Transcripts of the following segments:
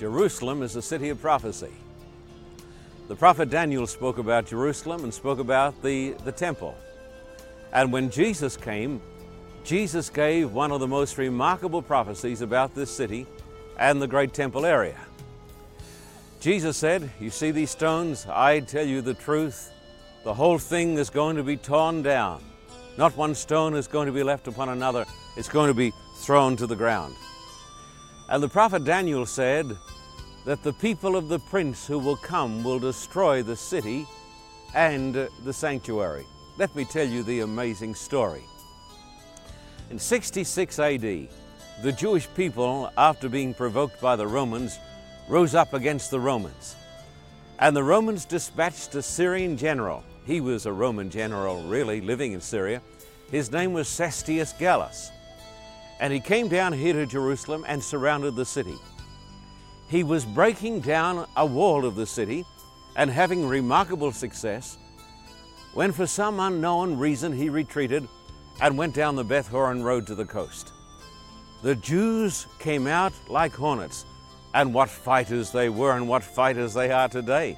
Jerusalem is a city of prophecy. The prophet Daniel spoke about Jerusalem and spoke about the, the temple. And when Jesus came, Jesus gave one of the most remarkable prophecies about this city and the great temple area. Jesus said, You see these stones? I tell you the truth. The whole thing is going to be torn down. Not one stone is going to be left upon another, it's going to be thrown to the ground. And the prophet Daniel said that the people of the prince who will come will destroy the city and the sanctuary. Let me tell you the amazing story. In 66 AD, the Jewish people, after being provoked by the Romans, rose up against the Romans. And the Romans dispatched a Syrian general. He was a Roman general, really, living in Syria. His name was Cestius Gallus. And he came down here to Jerusalem and surrounded the city. He was breaking down a wall of the city and having remarkable success when, for some unknown reason, he retreated and went down the Beth Horon road to the coast. The Jews came out like hornets, and what fighters they were, and what fighters they are today.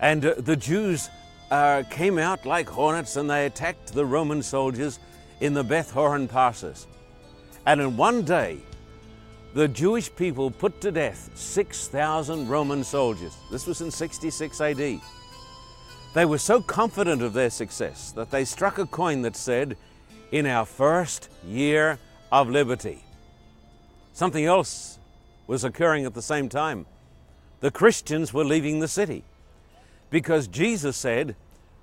And uh, the Jews uh, came out like hornets and they attacked the Roman soldiers in the Beth Horon passes. And in one day, the Jewish people put to death 6,000 Roman soldiers. This was in 66 AD. They were so confident of their success that they struck a coin that said, In our first year of liberty. Something else was occurring at the same time. The Christians were leaving the city because Jesus said,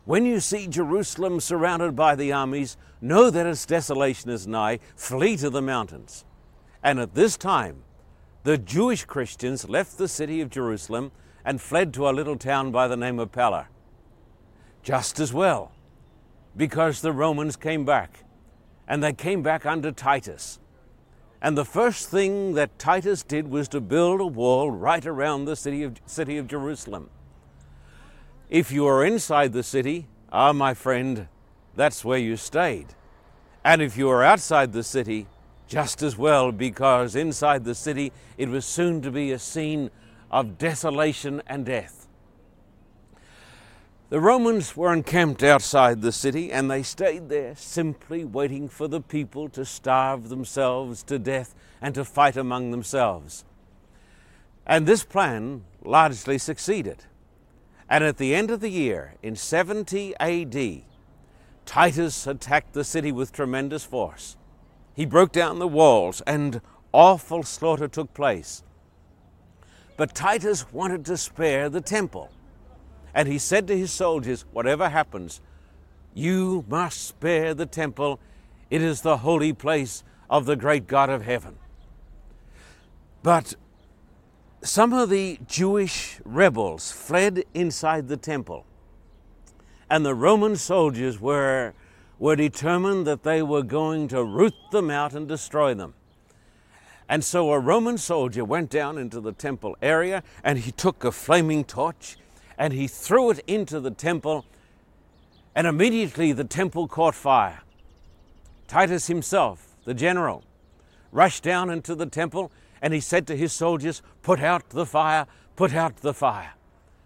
When you see Jerusalem surrounded by the armies, know that its desolation is nigh, flee to the mountains. And at this time, the Jewish Christians left the city of Jerusalem and fled to a little town by the name of Pella just as well, because the Romans came back, and they came back under Titus. And the first thing that Titus did was to build a wall right around the city of, city of Jerusalem. If you are inside the city, ah, my friend, that's where you stayed. And if you are outside the city, just as well, because inside the city it was soon to be a scene of desolation and death. The Romans were encamped outside the city and they stayed there simply waiting for the people to starve themselves to death and to fight among themselves. And this plan largely succeeded. And at the end of the year, in 70 AD, Titus attacked the city with tremendous force. He broke down the walls and awful slaughter took place. But Titus wanted to spare the temple. And he said to his soldiers, Whatever happens, you must spare the temple. It is the holy place of the great God of heaven. But some of the Jewish rebels fled inside the temple, and the Roman soldiers were, were determined that they were going to root them out and destroy them. And so a Roman soldier went down into the temple area and he took a flaming torch and he threw it into the temple, and immediately the temple caught fire. Titus himself, the general, rushed down into the temple and he said to his soldiers, Put out the fire, put out the fire.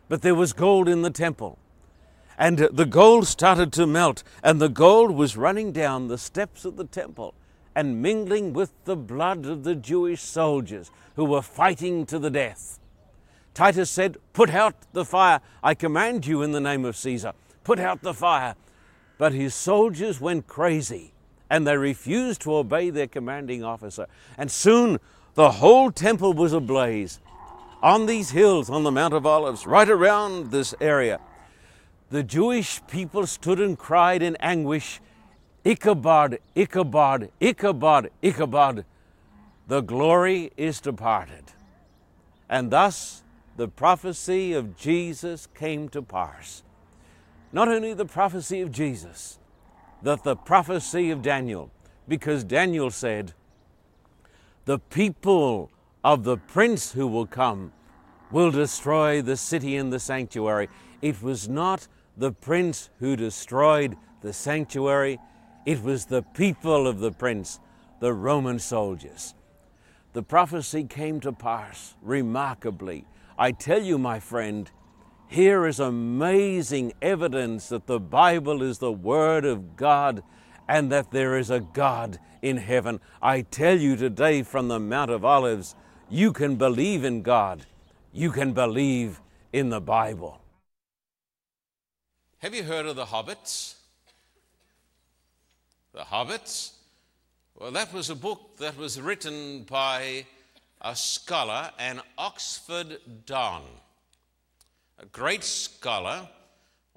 But there was gold in the temple. And the gold started to melt, and the gold was running down the steps of the temple and mingling with the blood of the Jewish soldiers who were fighting to the death. Titus said, Put out the fire. I command you in the name of Caesar. Put out the fire. But his soldiers went crazy and they refused to obey their commanding officer. And soon the whole temple was ablaze. On these hills, on the Mount of Olives, right around this area, the Jewish people stood and cried in anguish, Ichabod, Ichabod, Ichabod, Ichabod, the glory is departed. And thus the prophecy of Jesus came to pass. Not only the prophecy of Jesus, but the prophecy of Daniel, because Daniel said, The people of the prince who will come will destroy the city and the sanctuary. It was not the prince who destroyed the sanctuary, it was the people of the prince, the Roman soldiers. the prophecy came to pass remarkably. I tell you, my friend, here is amazing evidence that the Bible is the Word of God and that there is a God in heaven. I tell you today from the Mount of Olives, you can believe in God, you can believe in the Bible. Have you heard of the Hobbits? The Hobbits? Well, that was a book that was written by a scholar, an Oxford Don, a great scholar,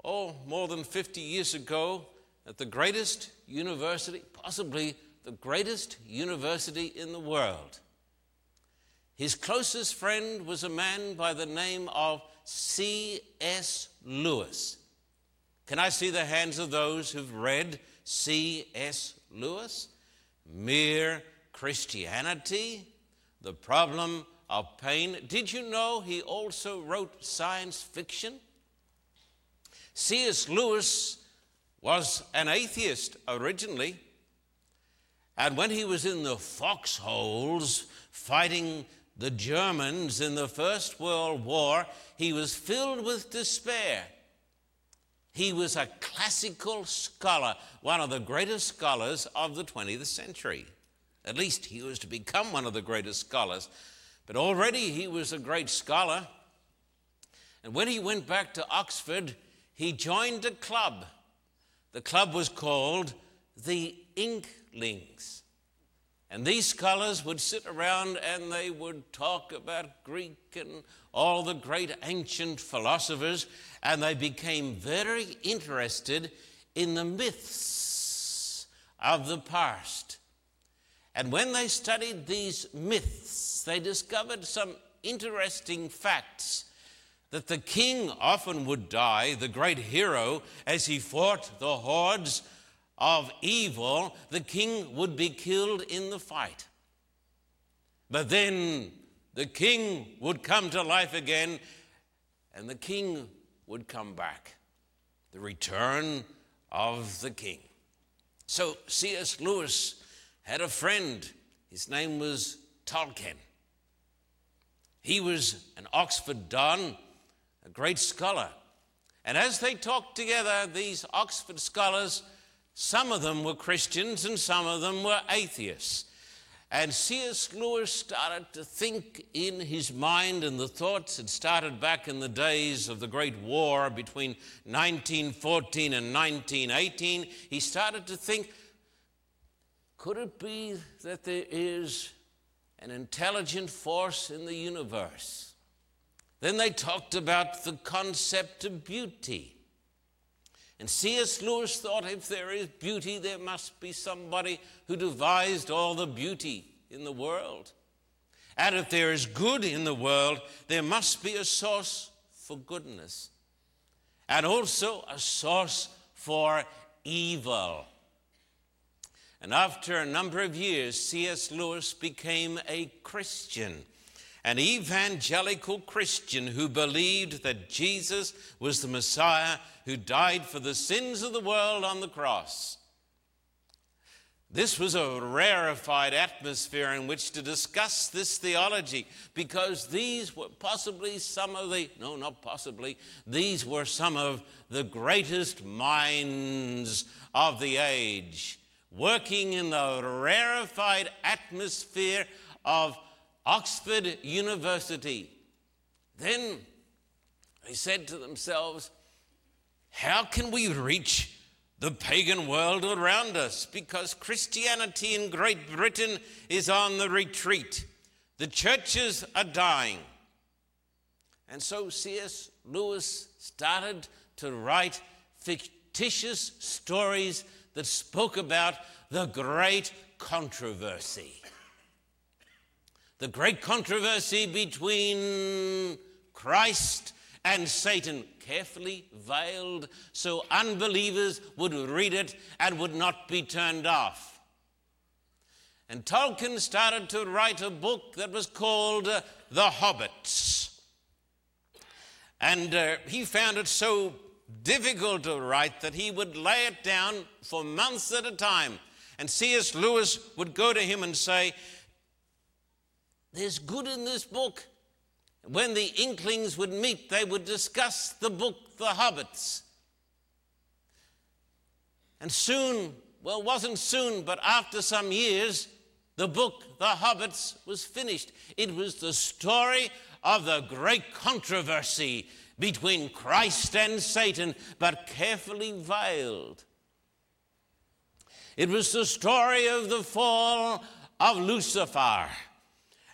oh, more than 50 years ago, at the greatest university, possibly the greatest university in the world. His closest friend was a man by the name of C.S. Lewis. Can I see the hands of those who've read C.S. Lewis? Mere Christianity, the problem of pain. Did you know he also wrote science fiction? C.S. Lewis was an atheist originally. And when he was in the foxholes fighting the Germans in the First World War, he was filled with despair. He was a classical scholar, one of the greatest scholars of the 20th century. At least he was to become one of the greatest scholars. But already he was a great scholar. And when he went back to Oxford, he joined a club the club was called the Inklings. And these scholars would sit around and they would talk about Greek and all the great ancient philosophers, and they became very interested in the myths of the past. And when they studied these myths, they discovered some interesting facts that the king often would die, the great hero, as he fought the hordes of evil, the king would be killed in the fight. But then the king would come to life again and the king would come back. The return of the king. So C.S. Lewis had a friend. His name was Tolkien. He was an Oxford Don a great scholar. And as they talked together, these Oxford scholars, some of them were Christians and some of them were atheists. And C.S. Lewis started to think in his mind, and the thoughts had started back in the days of the Great War between 1914 and 1918. He started to think could it be that there is an intelligent force in the universe? Then they talked about the concept of beauty. And C.S. Lewis thought if there is beauty, there must be somebody who devised all the beauty in the world. And if there is good in the world, there must be a source for goodness and also a source for evil. And after a number of years, C.S. Lewis became a Christian an evangelical Christian who believed that Jesus was the Messiah who died for the sins of the world on the cross. This was a rarefied atmosphere in which to discuss this theology because these were possibly some of the, no, not possibly, these were some of the greatest minds of the age, working in the rarefied atmosphere of Oxford University. Then they said to themselves, How can we reach the pagan world around us? Because Christianity in Great Britain is on the retreat, the churches are dying. And so C.S. Lewis started to write fictitious stories that spoke about the great controversy the great controversy between Christ and Satan, carefully veiled so unbelievers would read it and would not be turned off. And Tolkien started to write a book that was called uh, The Hobbits. And uh, he found it so difficult to write that he would lay it down for months at a time. And C.S. Lewis would go to him and say, there's good in this book. When the Inklings would meet, they would discuss the book, The Hobbits. And soon, well, wasn't soon, but after some years, the book, The Hobbits, was finished. It was the story of the great controversy between Christ and Satan, but carefully veiled. It was the story of the fall of Lucifer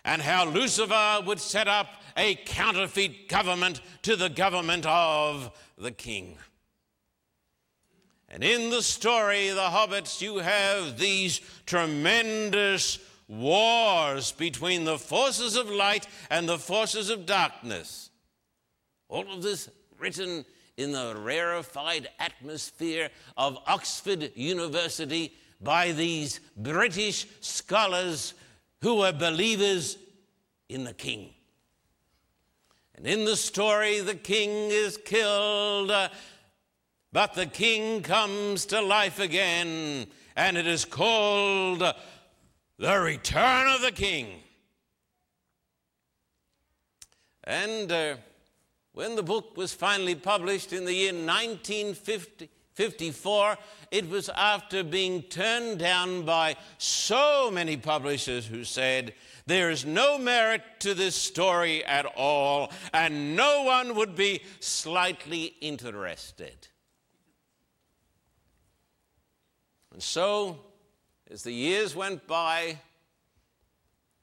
and how Lucifer would set up a counterfeit government to the government of the king. And in the story, The Hobbits, you have these tremendous wars between the forces of light and the forces of darkness. All of this written in the rarefied atmosphere of Oxford University by these British scholars who were believers in the king. And in the story, the king is killed, but the king comes to life again, and it is called The Return of the King. And uh, when the book was finally published in the year 1954, it was after being turned down by so many publishers who said, There is no merit to this story at all, and no one would be slightly interested. And so, as the years went by,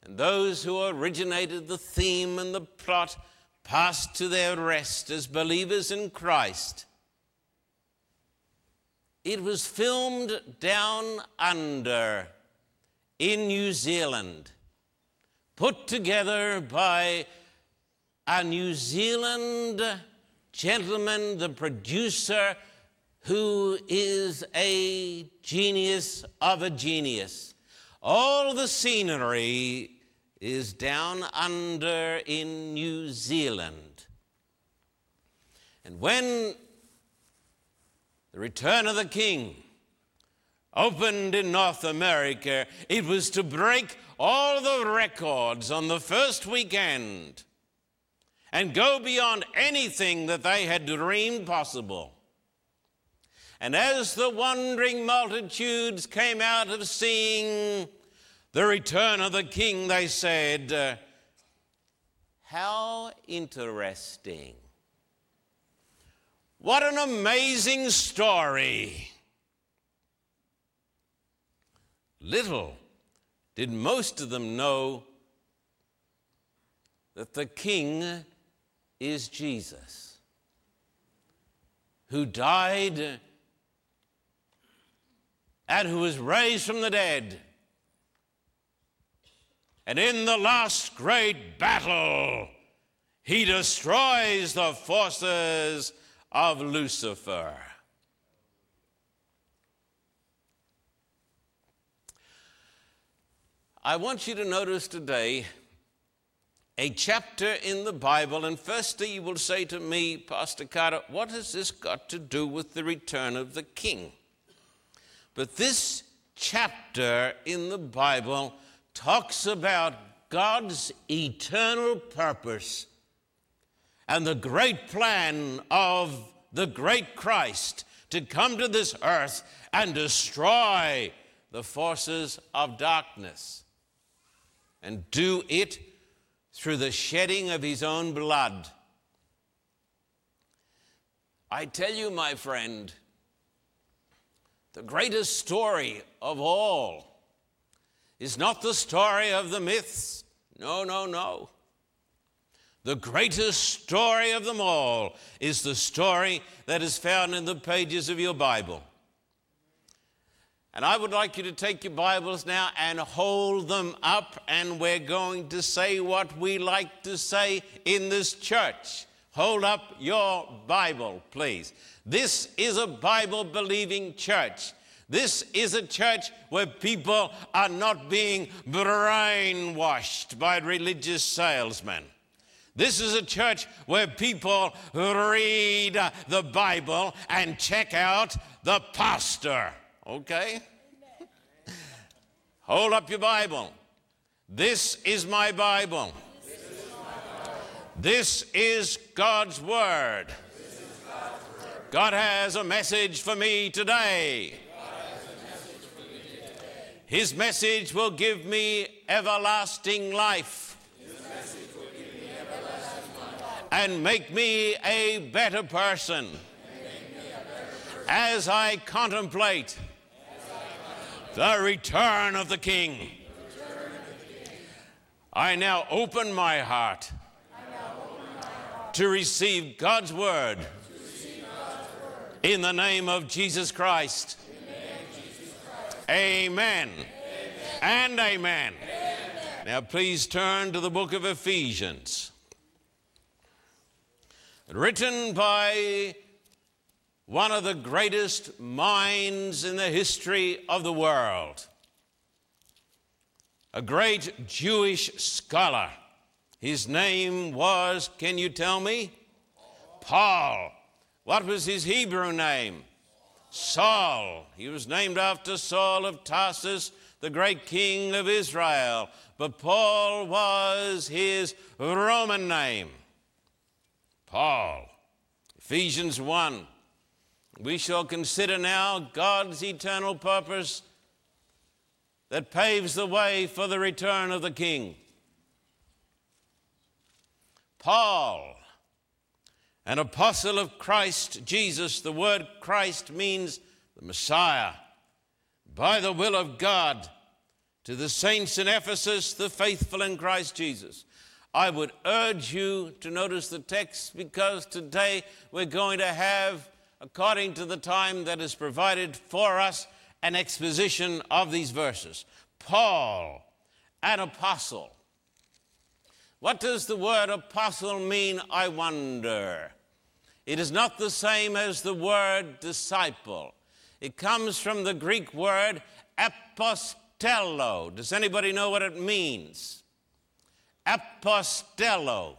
and those who originated the theme and the plot passed to their rest as believers in Christ. It was filmed down under in New Zealand, put together by a New Zealand gentleman, the producer, who is a genius of a genius. All the scenery is down under in New Zealand. And when the return of the king opened in North America, it was to break all the records on the first weekend and go beyond anything that they had dreamed possible. And as the wondering multitudes came out of seeing the return of the king, they said, How interesting. What an amazing story. Little did most of them know that the king is Jesus, who died and who was raised from the dead and in the last great battle, he destroys the forces of Lucifer. I want you to notice today a chapter in the Bible, and firstly, you will say to me, Pastor Carter, what has this got to do with the return of the king? But this chapter in the Bible talks about God's eternal purpose and the great plan of the great Christ to come to this earth and destroy the forces of darkness and do it through the shedding of his own blood. I tell you, my friend, the greatest story of all is not the story of the myths. No, no, no. The greatest story of them all is the story that is found in the pages of your Bible. And I would like you to take your Bibles now and hold them up, and we're going to say what we like to say in this church. Hold up your Bible, please. This is a Bible believing church. This is a church where people are not being brainwashed by religious salesmen. This is a church where people read the Bible and check out the pastor. Okay? Hold up your Bible. This is my Bible. This is God's Word. God has a message for me today. His message will give me everlasting life and make me a better person as I contemplate the return of the King. I now open my heart to receive God's word in the name of Jesus Christ. Amen. And amen. Now, please turn to the book of Ephesians. Written by one of the greatest minds in the history of the world, a great Jewish scholar. His name was, can you tell me? Paul. What was his Hebrew name? Saul. He was named after Saul of Tarsus, the great king of Israel. But Paul was his Roman name. Paul. Ephesians 1. We shall consider now God's eternal purpose that paves the way for the return of the King. Paul, an apostle of Christ Jesus, the word Christ means the Messiah, by the will of God, to the saints in Ephesus, the faithful in Christ Jesus. I would urge you to notice the text because today we're going to have, according to the time that is provided for us, an exposition of these verses. Paul, an apostle. What does the word apostle mean, I wonder? It is not the same as the word disciple. It comes from the Greek word apostello. Does anybody know what it means? Apostello.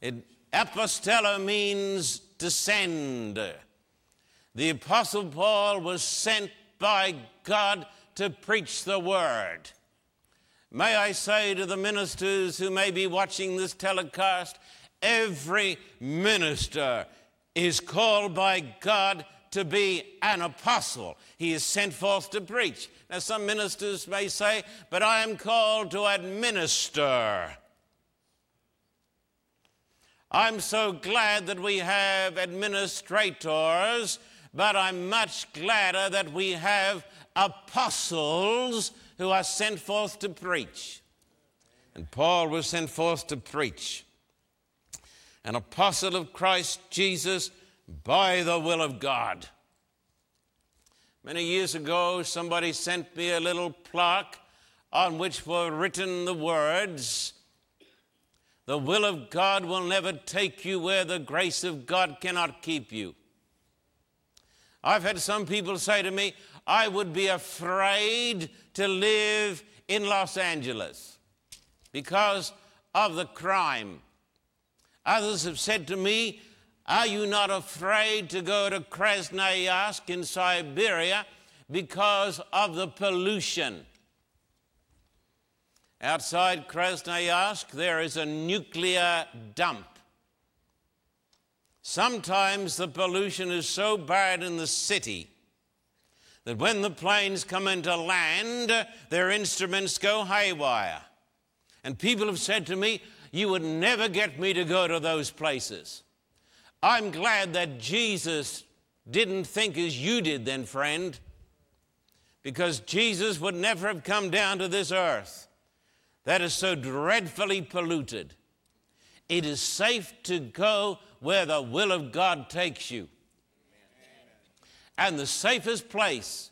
It, apostello means descend. The Apostle Paul was sent by God to preach the word. May I say to the ministers who may be watching this telecast, every minister is called by God to be an apostle. He is sent forth to preach. Now, some ministers may say, but I am called to administer. I'm so glad that we have administrators, but I'm much gladder that we have apostles who are sent forth to preach. And Paul was sent forth to preach. An apostle of Christ Jesus by the will of God. Many years ago, somebody sent me a little plaque on which were written the words, The will of God will never take you where the grace of God cannot keep you. I've had some people say to me, I would be afraid to live in Los Angeles because of the crime. Others have said to me, Are you not afraid to go to Krasnoyarsk in Siberia because of the pollution? Outside Krasnoyarsk, there is a nuclear dump. Sometimes the pollution is so bad in the city that when the planes come into land, their instruments go haywire. And people have said to me, You would never get me to go to those places. I'm glad that Jesus didn't think as you did, then, friend, because Jesus would never have come down to this earth that is so dreadfully polluted. It is safe to go where the will of God takes you. And the safest place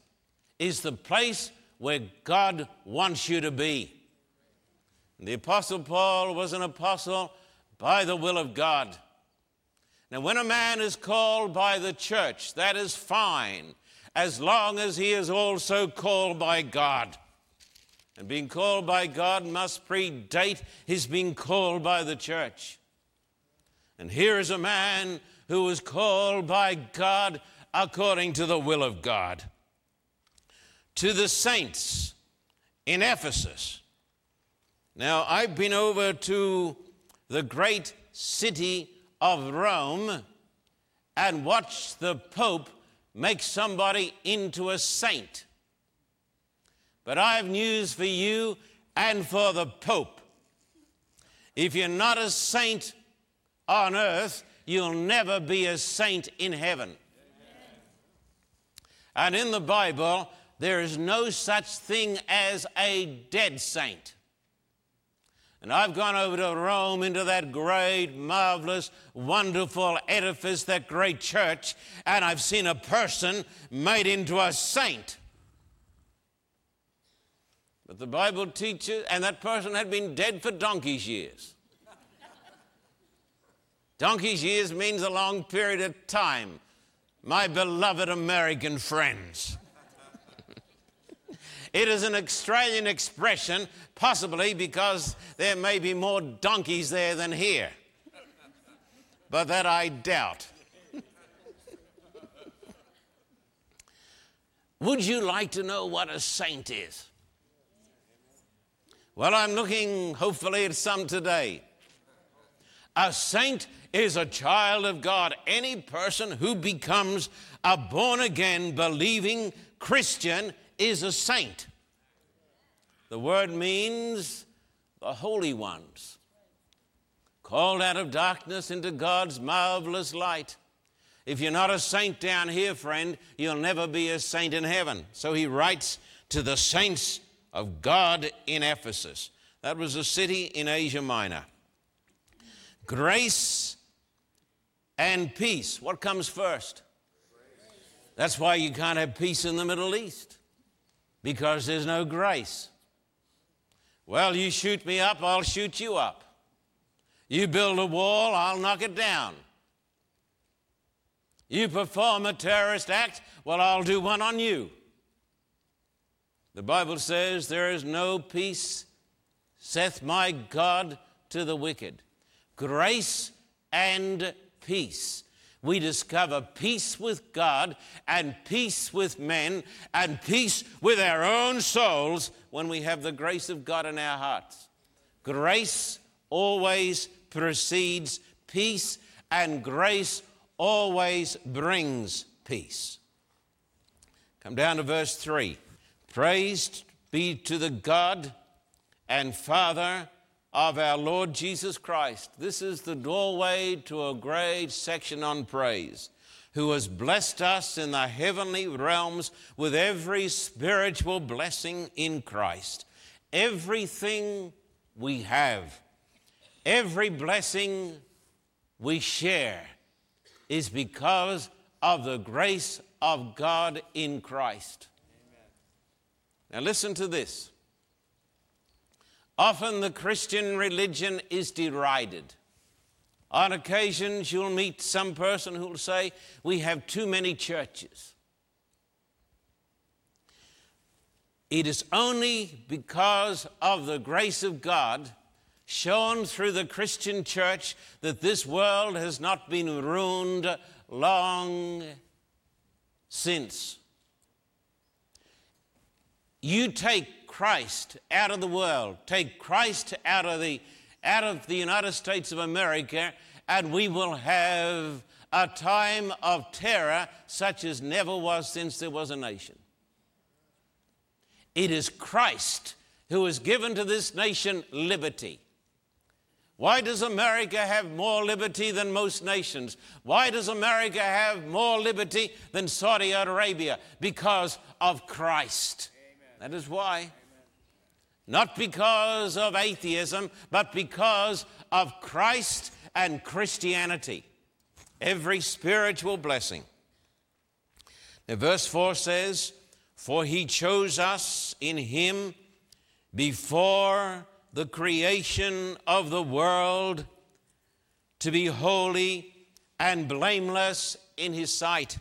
is the place where God wants you to be. The Apostle Paul was an apostle by the will of God. Now, when a man is called by the church, that is fine, as long as he is also called by God. And being called by God must predate his being called by the church. And here is a man who was called by God according to the will of God. To the saints in Ephesus. Now, I've been over to the great city of Rome and watch the Pope make somebody into a saint. But I have news for you and for the Pope. If you're not a saint on earth, you'll never be a saint in heaven. And in the Bible, there is no such thing as a dead saint. And I've gone over to Rome into that great, marvelous, wonderful edifice, that great church, and I've seen a person made into a saint. But the Bible teaches, and that person had been dead for donkey's years. donkey's years means a long period of time, my beloved American friends. It is an Australian expression, possibly because there may be more donkeys there than here. But that I doubt. Would you like to know what a saint is? Well, I'm looking hopefully at some today. A saint is a child of God. Any person who becomes a born again, believing Christian is a saint. The word means the holy ones, called out of darkness into God's marvelous light. If you're not a saint down here, friend, you'll never be a saint in heaven. So he writes to the saints of God in Ephesus. That was a city in Asia Minor. Grace and peace. What comes first? That's why you can't have peace in the Middle East, because there's no grace. Well, you shoot me up, I'll shoot you up. You build a wall, I'll knock it down. You perform a terrorist act, well, I'll do one on you. The Bible says, There is no peace, saith my God to the wicked. Grace and peace. We discover peace with God and peace with men and peace with our own souls when we have the grace of God in our hearts. Grace always precedes peace, and grace always brings peace. Come down to verse 3. Praise be to the God and Father of our Lord Jesus Christ. This is the doorway to a great section on praise, who has blessed us in the heavenly realms with every spiritual blessing in Christ. Everything we have, every blessing we share is because of the grace of God in Christ. Now, listen to this. Often the Christian religion is derided. On occasions, you'll meet some person who'll say, We have too many churches. It is only because of the grace of God shown through the Christian church that this world has not been ruined long since you take Christ out of the world, take Christ out of the, out of the United States of America, and we will have a time of terror such as never was since there was a nation. It is Christ who has given to this nation liberty. Why does America have more liberty than most nations? Why does America have more liberty than Saudi Arabia? Because of Christ. That is why. Not because of atheism, but because of Christ and Christianity. Every spiritual blessing. Now, verse 4 says, For he chose us in him before the creation of the world to be holy and blameless in his sight.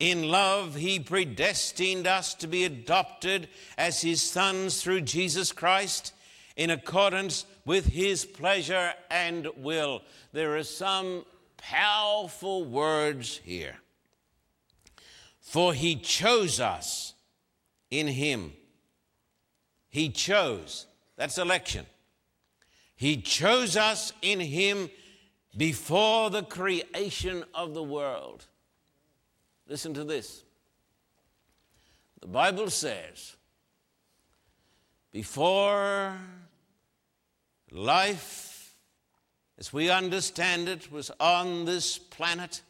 In love, He predestined us to be adopted as His sons through Jesus Christ in accordance with His pleasure and will. There are some powerful words here. For He chose us in Him. He chose. That's election. He chose us in Him before the creation of the world. Listen to this. The Bible says, before life, as we understand it, was on this planet,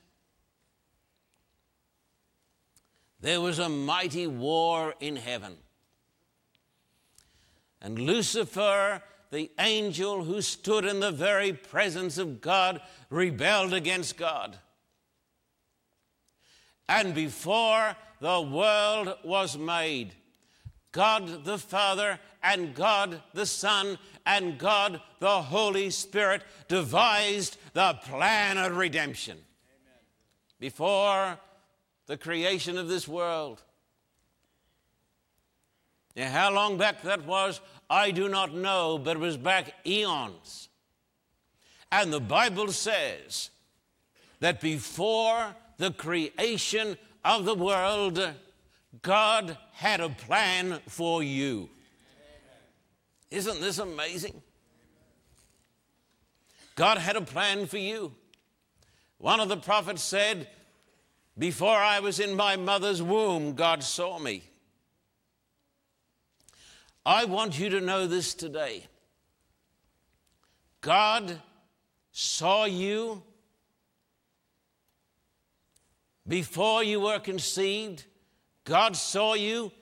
there was a mighty war in heaven. And Lucifer, the angel who stood in the very presence of God, rebelled against God. And before the world was made, God the Father and God the Son and God the Holy Spirit devised the plan of redemption. Amen. Before the creation of this world. Now, how long back that was, I do not know, but it was back eons. And the Bible says that before the creation of the world, God had a plan for you. Isn't this amazing? God had a plan for you. One of the prophets said, Before I was in my mother's womb, God saw me. I want you to know this today. God saw you before you were conceived. God saw you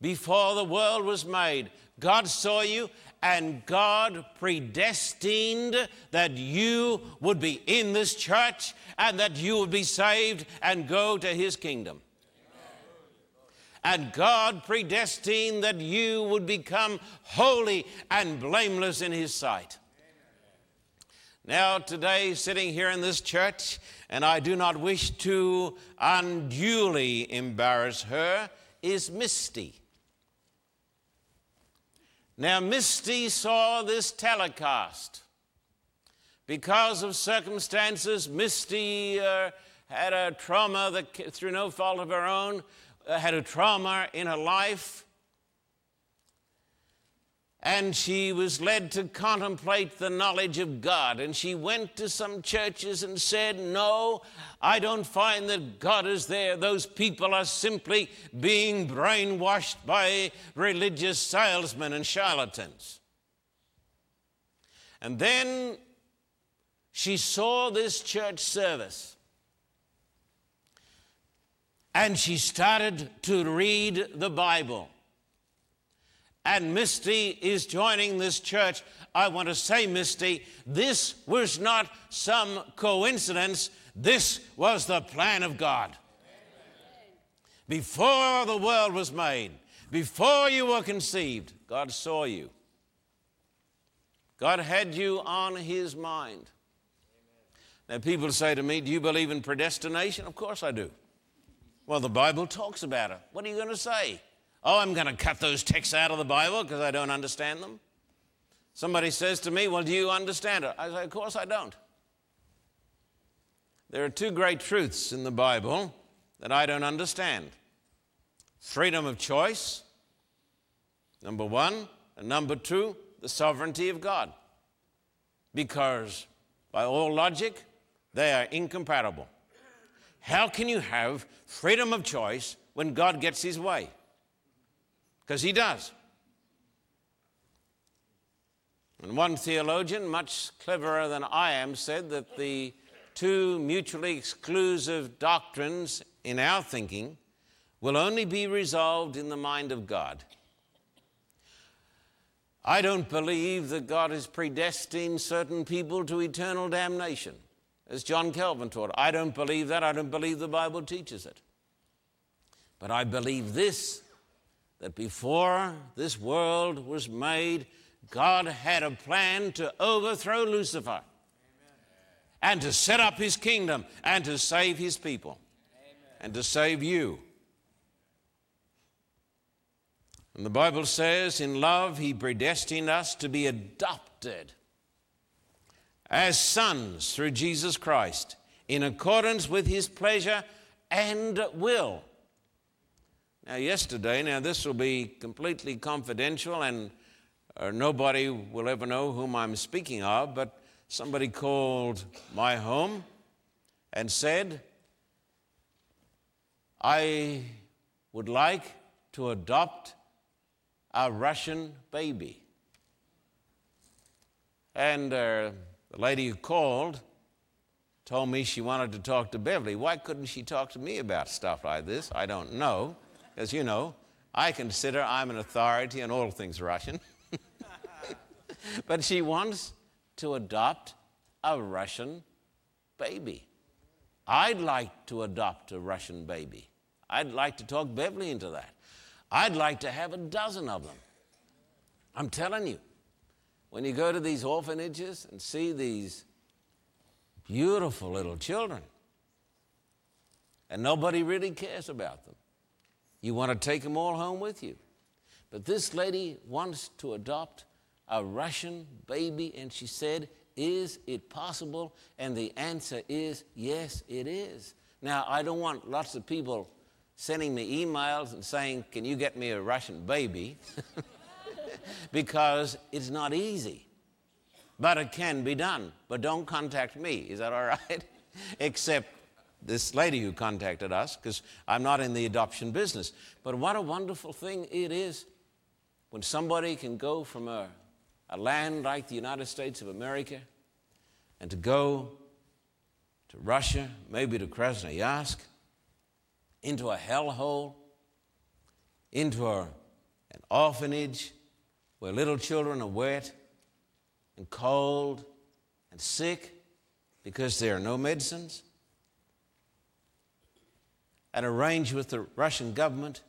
before the world was made. God saw you and God predestined that you would be in this church and that you would be saved and go to his kingdom. And God predestined that you would become holy and blameless in his sight. Now, today, sitting here in this church, and I do not wish to unduly embarrass her, is Misty. Now, Misty saw this telecast. Because of circumstances, Misty uh, had a trauma that, through no fault of her own, uh, had a trauma in her life and she was led to contemplate the knowledge of God. And she went to some churches and said, No, I don't find that God is there. Those people are simply being brainwashed by religious salesmen and charlatans. And then she saw this church service. And she started to read the Bible and Misty is joining this church, I want to say, Misty, this was not some coincidence. This was the plan of God. Before the world was made, before you were conceived, God saw you. God had you on His mind. Now, people say to me, Do you believe in predestination? Of course I do. Well, the Bible talks about it. What are you going to say? Oh, I'm going to cut those texts out of the Bible because I don't understand them. Somebody says to me, Well, do you understand it? I say, Of course I don't. There are two great truths in the Bible that I don't understand freedom of choice, number one, and number two, the sovereignty of God. Because by all logic, they are incompatible. How can you have freedom of choice when God gets his way? Because he does. And one theologian, much cleverer than I am, said that the two mutually exclusive doctrines in our thinking will only be resolved in the mind of God. I don't believe that God has predestined certain people to eternal damnation, as John Calvin taught. I don't believe that. I don't believe the Bible teaches it. But I believe this that before this world was made, God had a plan to overthrow Lucifer Amen. and to set up his kingdom and to save his people Amen. and to save you. And the Bible says, in love, he predestined us to be adopted as sons through Jesus Christ in accordance with his pleasure and will Now, yesterday, now this will be completely confidential and uh, nobody will ever know whom I'm speaking of, but somebody called my home and said, I would like to adopt a Russian baby. And uh, the lady who called told me she wanted to talk to Beverly. Why couldn't she talk to me about stuff like this? I don't know. As you know, I consider I'm an authority on all things Russian. but she wants to adopt a Russian baby. I'd like to adopt a Russian baby. I'd like to talk Beverly into that. I'd like to have a dozen of them. I'm telling you, when you go to these orphanages and see these beautiful little children, and nobody really cares about them, you want to take them all home with you. But this lady wants to adopt a Russian baby, and she said, Is it possible? And the answer is, Yes, it is. Now, I don't want lots of people sending me emails and saying, Can you get me a Russian baby? because it's not easy. But it can be done. But don't contact me. Is that all right? Except this lady who contacted us, because I'm not in the adoption business. But what a wonderful thing it is when somebody can go from a, a land like the United States of America and to go to Russia, maybe to Krasnoyarsk, into a hellhole, into a, an orphanage where little children are wet and cold and sick because there are no medicines, and arrange with the Russian government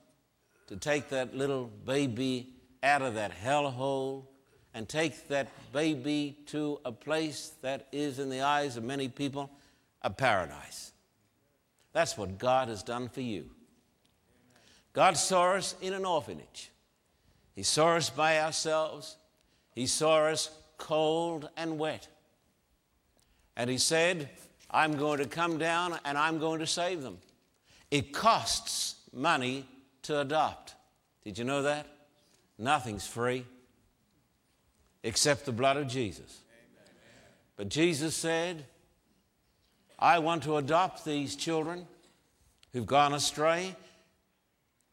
to take that little baby out of that hellhole and take that baby to a place that is, in the eyes of many people, a paradise. That's what God has done for you. God saw us in an orphanage. He saw us by ourselves. He saw us cold and wet. And He said, I'm going to come down and I'm going to save them. It costs money to adopt. Did you know that? Nothing's free except the blood of Jesus. But Jesus said, I want to adopt these children who've gone astray.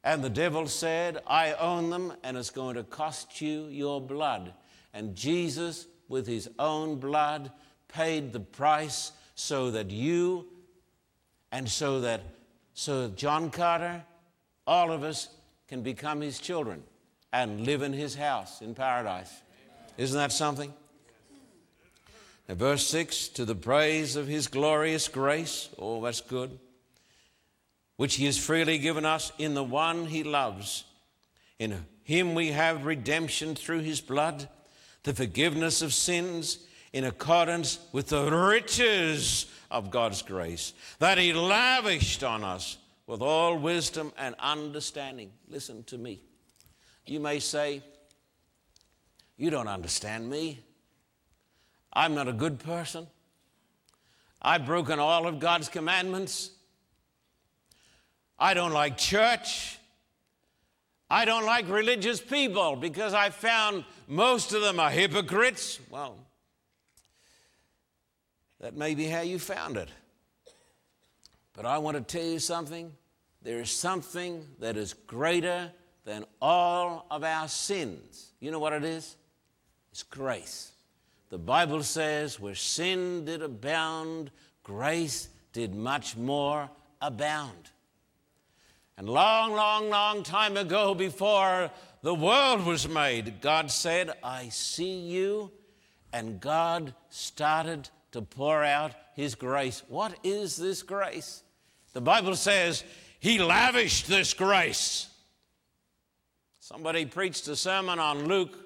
And the devil said, I own them, and it's going to cost you your blood. And Jesus, with his own blood, paid the price so that you and so that so John Carter, all of us can become his children and live in his house in paradise. Isn't that something? Now, verse 6 to the praise of his glorious grace, oh, that's good, which he has freely given us in the one he loves. In him we have redemption through his blood, the forgiveness of sins in accordance with the riches of God's grace that he lavished on us with all wisdom and understanding. Listen to me. You may say, You don't understand me. I'm not a good person. I've broken all of God's commandments. I don't like church. I don't like religious people because I found most of them are hypocrites. Well, that may be how you found it. But I want to tell you something. There is something that is greater than all of our sins. You know what it is? It's grace. The Bible says, where sin did abound, grace did much more abound. And long, long, long time ago, before the world was made, God said, I see you. And God started to pour out His grace. What is this grace? The Bible says, He lavished this grace. Somebody preached a sermon on Luke,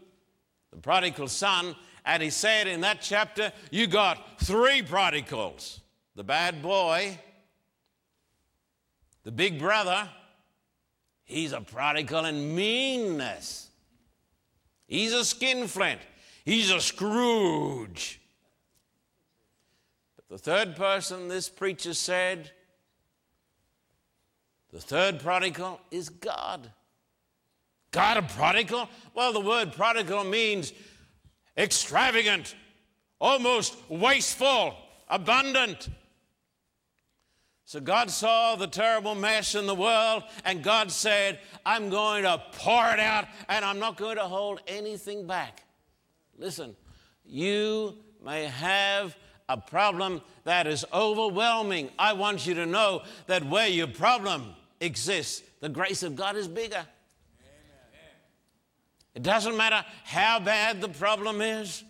the prodigal son, and he said in that chapter, you got three prodigals the bad boy, the big brother, he's a prodigal in meanness. He's a skinflint. He's a Scrooge. The third person, this preacher said, The third prodigal is God. God a prodigal? Well, the word prodigal means extravagant, almost wasteful, abundant. So God saw the terrible mess in the world, and God said, I'm going to pour it out, and I'm not going to hold anything back. Listen, you may have a problem that is overwhelming. I want you to know that where your problem exists, the grace of God is bigger. It doesn't matter how bad the problem is.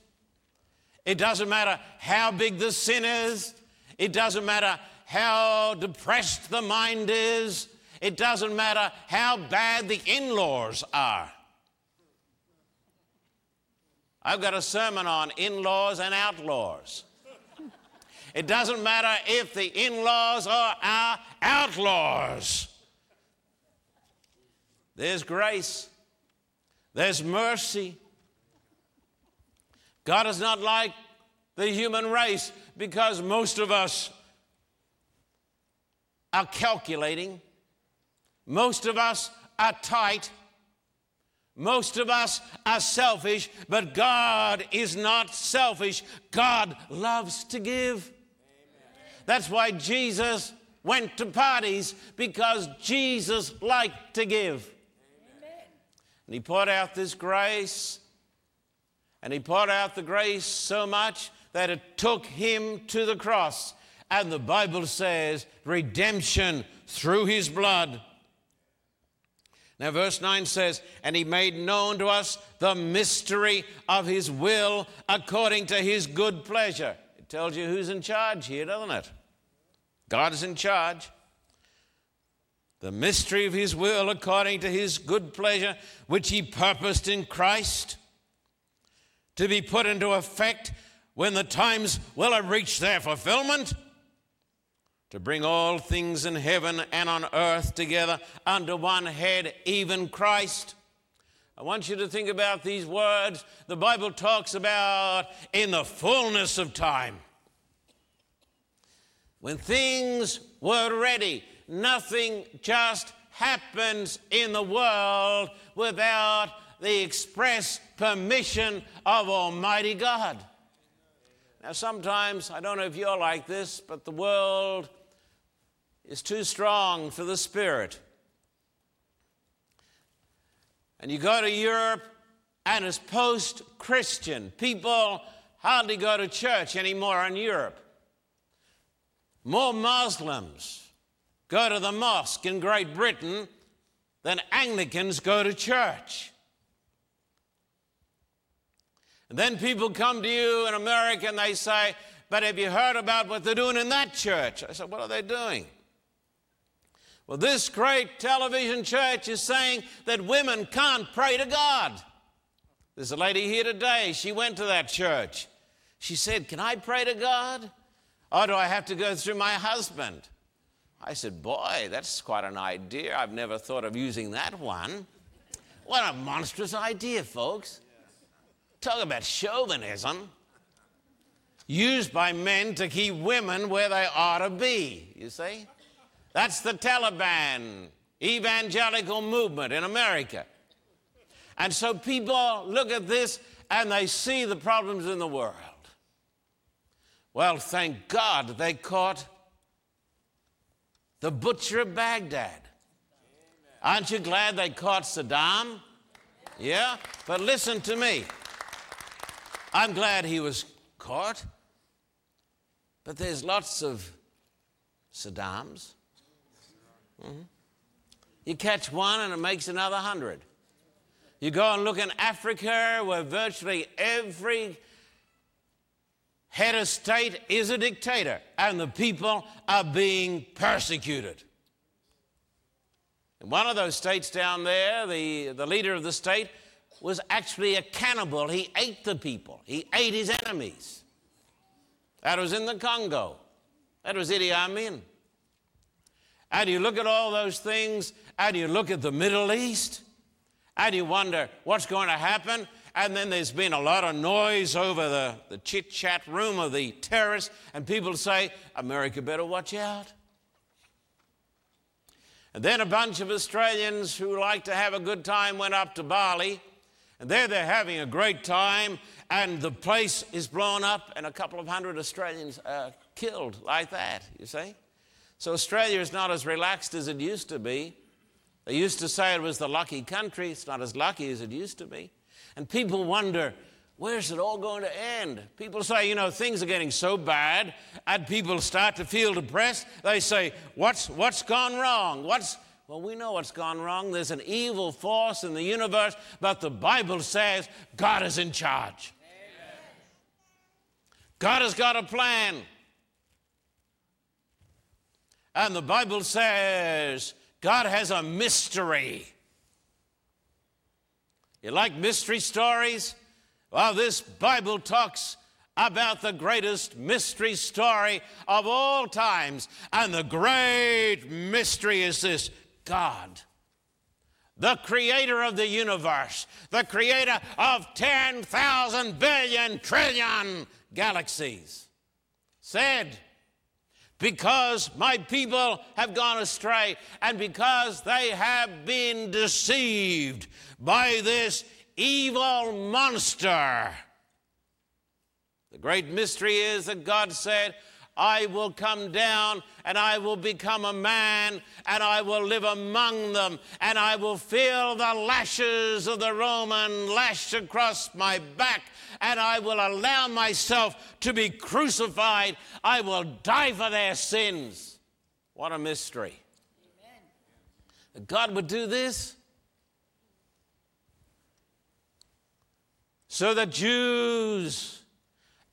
It doesn't matter how big the sin is. It doesn't matter how depressed the mind is. It doesn't matter how bad the in laws are. I've got a sermon on in laws and outlaws. It doesn't matter if the in laws are our outlaws. There's grace, there's mercy. God is not like the human race because most of us are calculating, most of us are tight, most of us are selfish, but God is not selfish. God loves to give. That's why Jesus went to parties because Jesus liked to give. And he poured out this grace, and he poured out the grace so much that it took him to the cross. And the Bible says, redemption through his blood. Now, verse 9 says, And he made known to us the mystery of his will according to his good pleasure. It tells you who's in charge here, doesn't it? God is in charge the mystery of his will according to his good pleasure, which he purposed in Christ, to be put into effect when the times will have reached their fulfillment, to bring all things in heaven and on earth together under one head, even Christ. I want you to think about these words the Bible talks about in the fullness of time. When things were ready, nothing just happens in the world without the express permission of Almighty God. Now, sometimes, I don't know if you're like this, but the world is too strong for the Spirit. And you go to Europe, and it's post Christian. People hardly go to church anymore in Europe. More Muslims go to the mosque in Great Britain than Anglicans go to church. And then people come to you in America and they say, But have you heard about what they're doing in that church? I said, What are they doing? Well, this great television church is saying that women can't pray to God. There's a lady here today. She went to that church. She said, Can I pray to God? Or do I have to go through my husband? I said, Boy, that's quite an idea. I've never thought of using that one. What a monstrous idea, folks. Talk about chauvinism. Used by men to keep women where they ought to be, you see? That's the Taliban evangelical movement in America. And so people look at this and they see the problems in the world. Well, thank God they caught the butcher of Baghdad. Aren't you glad they caught Saddam? Yeah? But listen to me. I'm glad he was caught. But there's lots of Saddams. Mm-hmm. You catch one and it makes another hundred. You go and look in Africa where virtually every head of state is a dictator, and the people are being persecuted. In one of those states down there, the, the leader of the state was actually a cannibal. He ate the people, he ate his enemies. That was in the Congo. That was Idi Amin. And you look at all those things, and you look at the Middle East, and you wonder what's going to happen and then there's been a lot of noise over the, the chit chat room of the terrorists, and people say, America better watch out. And then a bunch of Australians who like to have a good time went up to Bali. And there they're having a great time, and the place is blown up, and a couple of hundred Australians are killed like that, you see. So Australia is not as relaxed as it used to be. They used to say it was the lucky country. It's not as lucky as it used to be. And people wonder, where's it all going to end? People say, you know, things are getting so bad, and people start to feel depressed. They say, what's, what's gone wrong? What's, well, we know what's gone wrong. There's an evil force in the universe, but the Bible says God is in charge. Amen. God has got a plan. And the Bible says God has a mystery. You like mystery stories? Well, this Bible talks about the greatest mystery story of all times. And the great mystery is this God, the creator of the universe, the creator of 10,000 billion trillion galaxies, said, because my people have gone astray and because they have been deceived by this evil monster. The great mystery is that God said, I will come down and I will become a man and I will live among them and I will feel the lashes of the Roman lashed across my back and I will allow myself to be crucified. I will die for their sins. What a mystery. Amen. God would do this so that Jews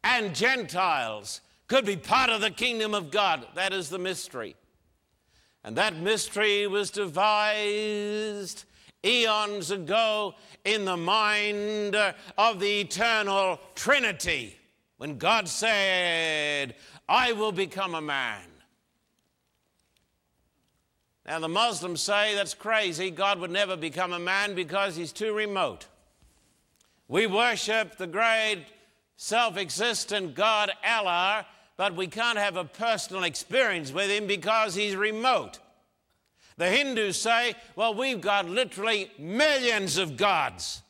and Gentiles could be part of the kingdom of God. That is the mystery. And that mystery was devised eons ago in the mind of the eternal Trinity when God said, I will become a man. Now, the Muslims say that's crazy. God would never become a man because he's too remote. We worship the great self existent God Allah but we can't have a personal experience with him because he's remote. The Hindus say, well, we've got literally millions of gods.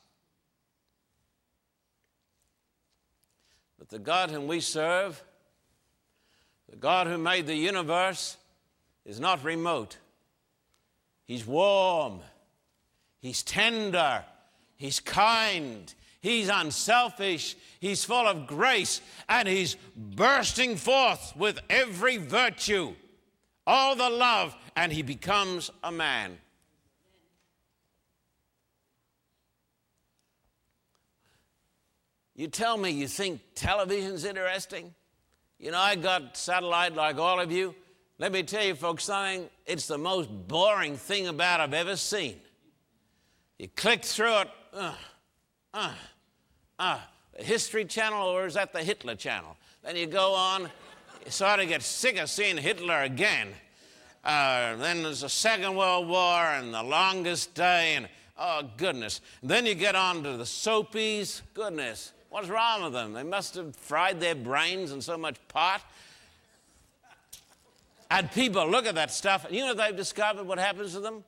But the God whom we serve, the God who made the universe, is not remote. He's warm, he's tender, he's kind, He's unselfish, he's full of grace, and he's bursting forth with every virtue, all the love, and he becomes a man. You tell me you think television's interesting? You know, I got satellite like all of you. Let me tell you, folks, something. It's the most boring thing about I've ever seen. You click through it. Uh, uh, uh, History Channel, or is that the Hitler Channel? Then you go on, you sort of get sick of seeing Hitler again. Uh, then there's the Second World War and the longest day, and oh, goodness. And then you get on to the soapies. Goodness, what's wrong with them? They must have fried their brains in so much pot. And people look at that stuff, and you know they've discovered what happens to them?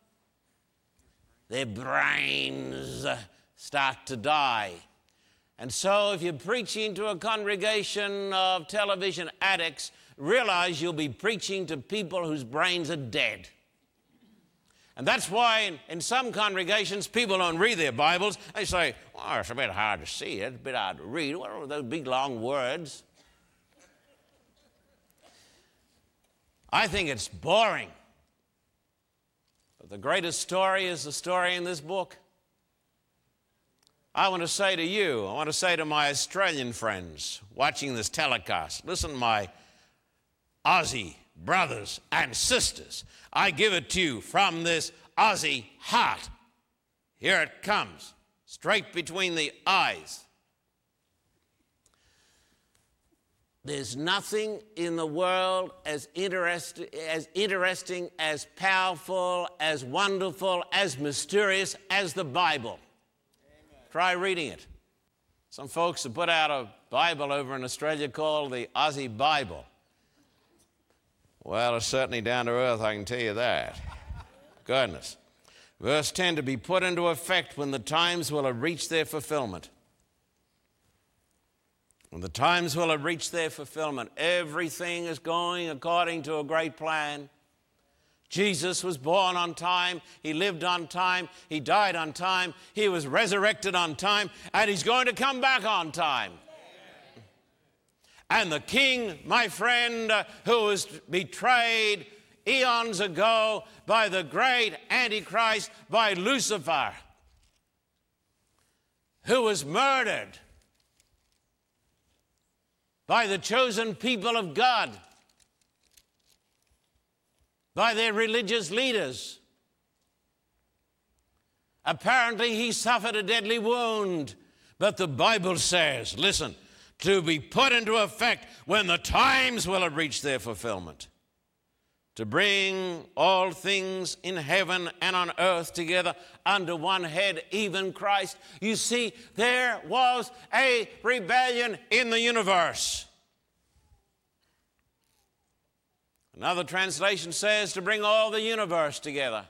Their brains start to die. And so, if you're preaching to a congregation of television addicts, realize you'll be preaching to people whose brains are dead. And that's why in, in, some congregations people don't read their Bibles. They say, well, it's a bit hard to see, it's a bit hard to read. What are those big long words? I think it's boring. But the greatest story is the story in this book. I want to say to you, I want to say to my Australian friends watching this telecast, listen, my Aussie brothers and sisters, I give it to you from this Aussie heart. Here it comes, straight between the eyes. There's nothing in the world as, interest, as interesting, as powerful, as wonderful, as mysterious as the Bible. Try reading it. Some folks have put out a Bible over in Australia called the Aussie Bible. Well, it's certainly down to earth, I can tell you that. Goodness. Verse 10 to be put into effect when the times will have reached their fulfillment. When the times will have reached their fulfillment, everything is going according to a great plan. Jesus was born on time, he lived on time, he died on time, he was resurrected on time, and he's going to come back on time. And the king, my friend, uh, who was betrayed eons ago by the great Antichrist, by Lucifer, who was murdered by the chosen people of God by their religious leaders. Apparently, he suffered a deadly wound, but the Bible says, listen, to be put into effect when the times will have reached their fulfillment. To bring all things in heaven and on earth together under one head, even Christ. You see, there was a rebellion in the universe. Another translation says to bring all the universe together.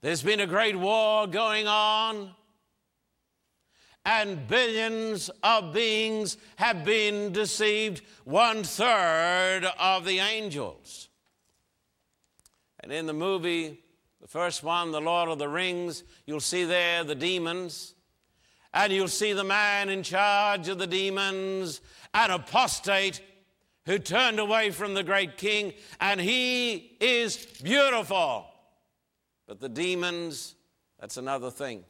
There's been a great war going on, and billions of beings have been deceived, one third of the angels. And in the movie, the first one, The Lord of the Rings, you'll see there the demons, and you'll see the man in charge of the demons, an apostate who turned away from the great king, and he is beautiful. But the demons, that's another thing.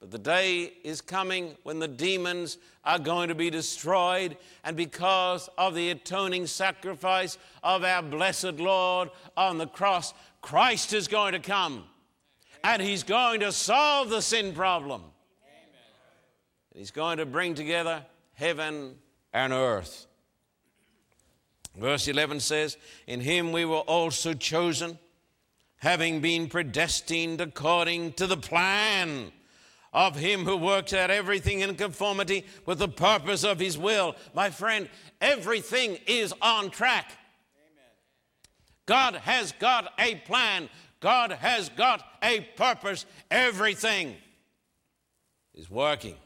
But the day is coming when the demons are going to be destroyed, and because of the atoning sacrifice of our blessed Lord on the cross, Christ is going to come and he's going to solve the sin problem. And he's going to bring together heaven and earth. Verse 11 says, In him we were also chosen, having been predestined according to the plan of him who works out everything in conformity with the purpose of his will. My friend, everything is on track. Amen. God has got a plan, God has got a purpose. Everything is working.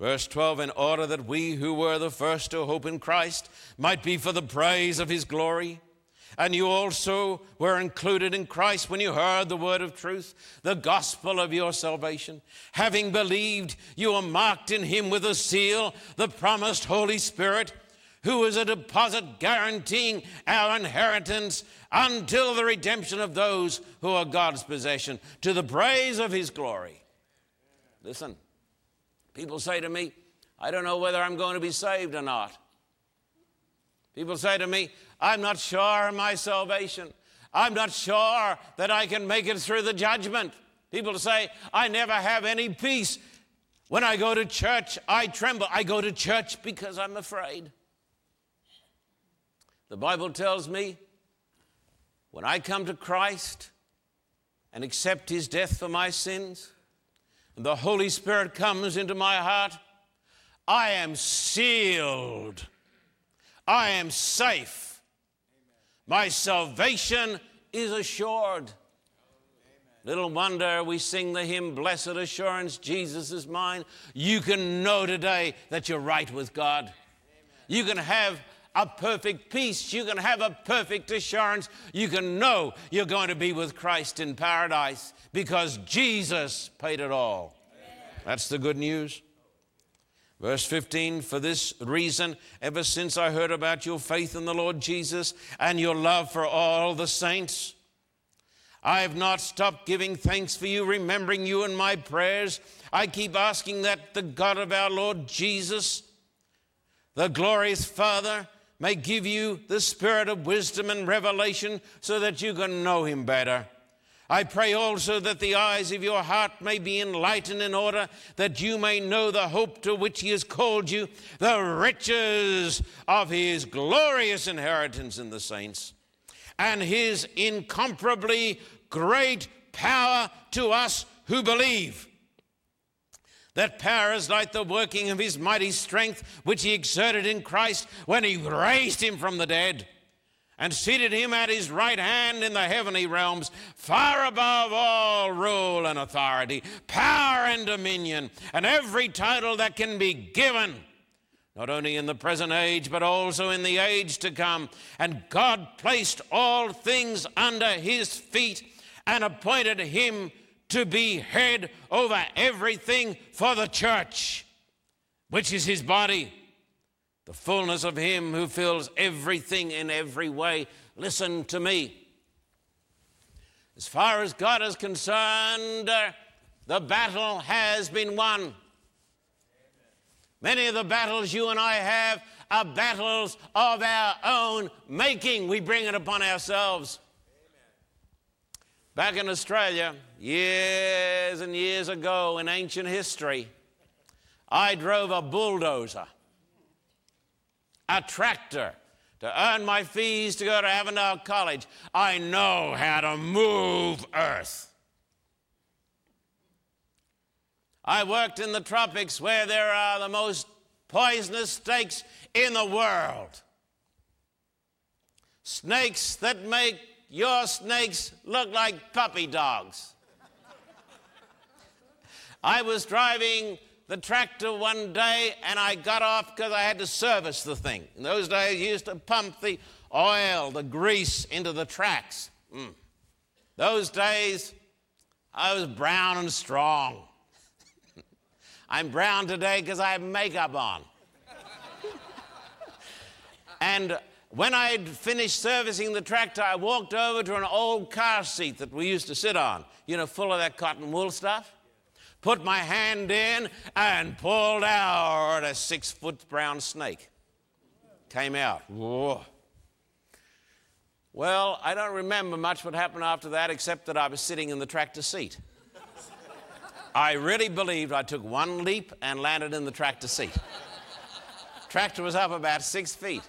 Verse 12, in order that we who were the first to hope in Christ might be for the praise of his glory. And you also were included in Christ when you heard the word of truth, the gospel of your salvation. Having believed, you are marked in him with a seal, the promised Holy Spirit, who is a deposit guaranteeing our inheritance until the redemption of those who are God's possession, to the praise of his glory. Listen. People say to me, I don't know whether I'm going to be saved or not. People say to me, I'm not sure of my salvation. I'm not sure that I can make it through the judgment. People say, I never have any peace. When I go to church, I tremble. I go to church because I'm afraid. The Bible tells me when I come to Christ and accept his death for my sins, the Holy Spirit comes into my heart, I am sealed. I am safe. My salvation is assured. Little wonder we sing the hymn, Blessed Assurance, Jesus is mine. You can know today that you're right with God. You can have a perfect peace. You can have a perfect assurance. You can know you're going to be with Christ in paradise because Jesus paid it all. That's the good news. Verse 15, for this reason, ever since I heard about your faith in the Lord Jesus and your love for all the saints, I have not stopped giving thanks for you, remembering you in my prayers. I keep asking that the God of our Lord Jesus, the glorious Father, may give you the spirit of wisdom and revelation so that you can know him better. I pray also that the eyes of your heart may be enlightened in order that you may know the hope to which he has called you, the riches of his glorious inheritance in the saints, and his incomparably great power to us who believe. That power is like the working of his mighty strength, which he exerted in Christ when he raised him from the dead and seated him at his right hand in the heavenly realms, far above all rule and authority, power and dominion, and every title that can be given, not only in the present age, but also in the age to come. And God placed all things under his feet and appointed him to be head over everything for the church, which is his body the fullness of Him who fills everything in every way. Listen to me. As far as God is concerned, the battle has been won. Many of the battles you and I have are battles of our own making. We bring it upon ourselves. Back in Australia, years and years ago in ancient history, I drove a bulldozer a tractor to earn my fees to go to Avondale College. I know how to move earth. I worked in the tropics where there are the most poisonous snakes in the world. Snakes that make your snakes look like puppy dogs. I was driving the tractor one day and I got off because I had to service the thing. In those days, you used to pump the oil, the grease into the tracks. Mm. Those days, I was brown and strong. I'm brown today because I have makeup on. and when I'd finished servicing the tractor, I walked over to an old car seat that we used to sit on, you know, full of that cotton wool stuff put my hand in, and pulled out a six foot brown snake. Came out. Whoa. Well, I don't remember much what happened after that except that I was sitting in the tractor seat. I really believed I took one leap and landed in the tractor seat. tractor was up about six feet.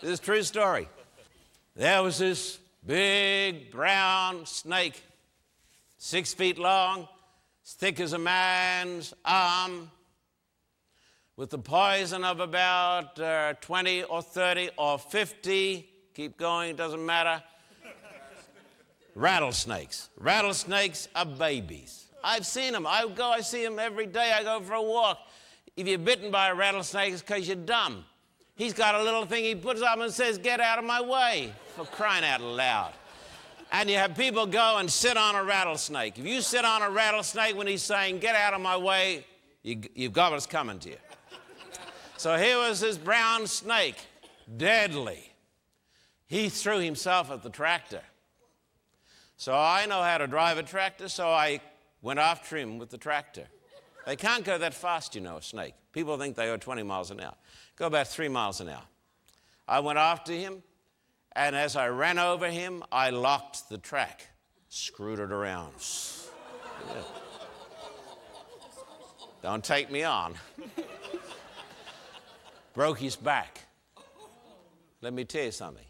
This is true story. There was this big brown snake, six feet long, as thick as a man's arm, with the poison of about uh, 20 or 30 or 50, keep going, doesn't matter. Rattlesnakes. Rattlesnakes are babies. I've seen them. I go, I see them every day. I go for a walk. If you're bitten by a rattlesnake, it's because you're dumb. He's got a little thing he puts up and says, Get out of my way, for crying out loud and you have people go and sit on a rattlesnake. If you sit on a rattlesnake when he's saying, Get out of my way, you, have got what's coming to you. so here was this brown snake, deadly. He threw himself at the tractor. So I know how to drive a tractor, so I went after him with the tractor. They can't go that fast, you know, a snake. People think they go 20 miles an hour. Go about three miles an hour. I went after him. And as I ran over him, I locked the track, screwed it around. Yeah. Don't take me on. Broke his back. Let me tell you something.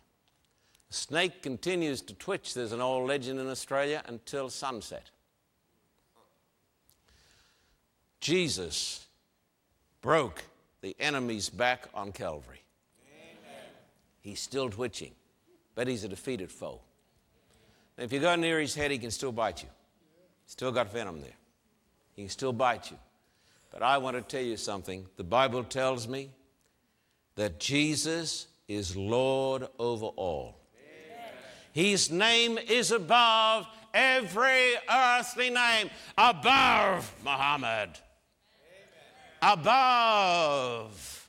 Snake continues to twitch, there's an old legend in Australia, until sunset. Jesus broke the enemy's back on Calvary. Amen. He's still twitching but he's a defeated foe. And if you go near his head, he can still bite you. Still got venom there. He can still bite you. But I want to tell you something. The Bible tells me that Jesus is Lord over all. Amen. His name is above every earthly name, above Muhammad. Above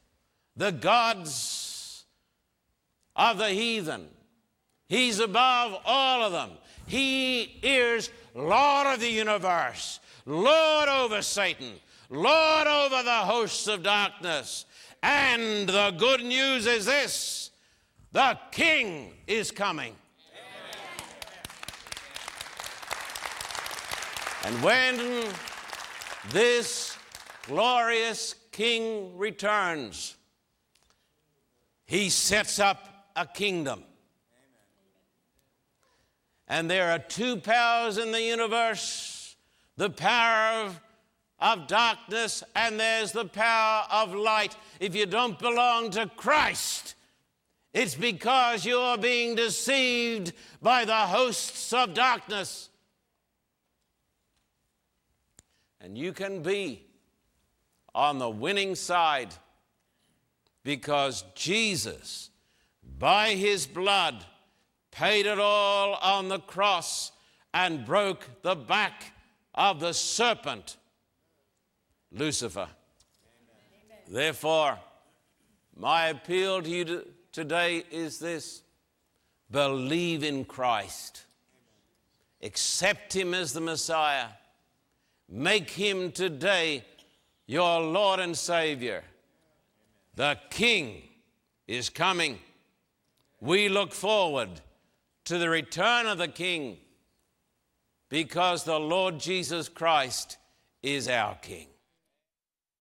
the gods of the heathen He's above all of them. He is Lord of the universe, Lord over Satan, Lord over the hosts of darkness. And the good news is this the King is coming. And when this glorious King returns, he sets up a kingdom. And there are two powers in the universe the power of, of darkness, and there's the power of light. If you don't belong to Christ, It's because you are being deceived by the hosts of darkness. And you can be on the winning side because Jesus, by his blood, paid it all on the cross and broke the back of the serpent, Lucifer. Amen. Therefore, my appeal to you today is this believe in Christ, accept Him as the Messiah, make Him today your Lord and Savior. The King is coming. We look forward to the return of the King because the Lord Jesus Christ is our King.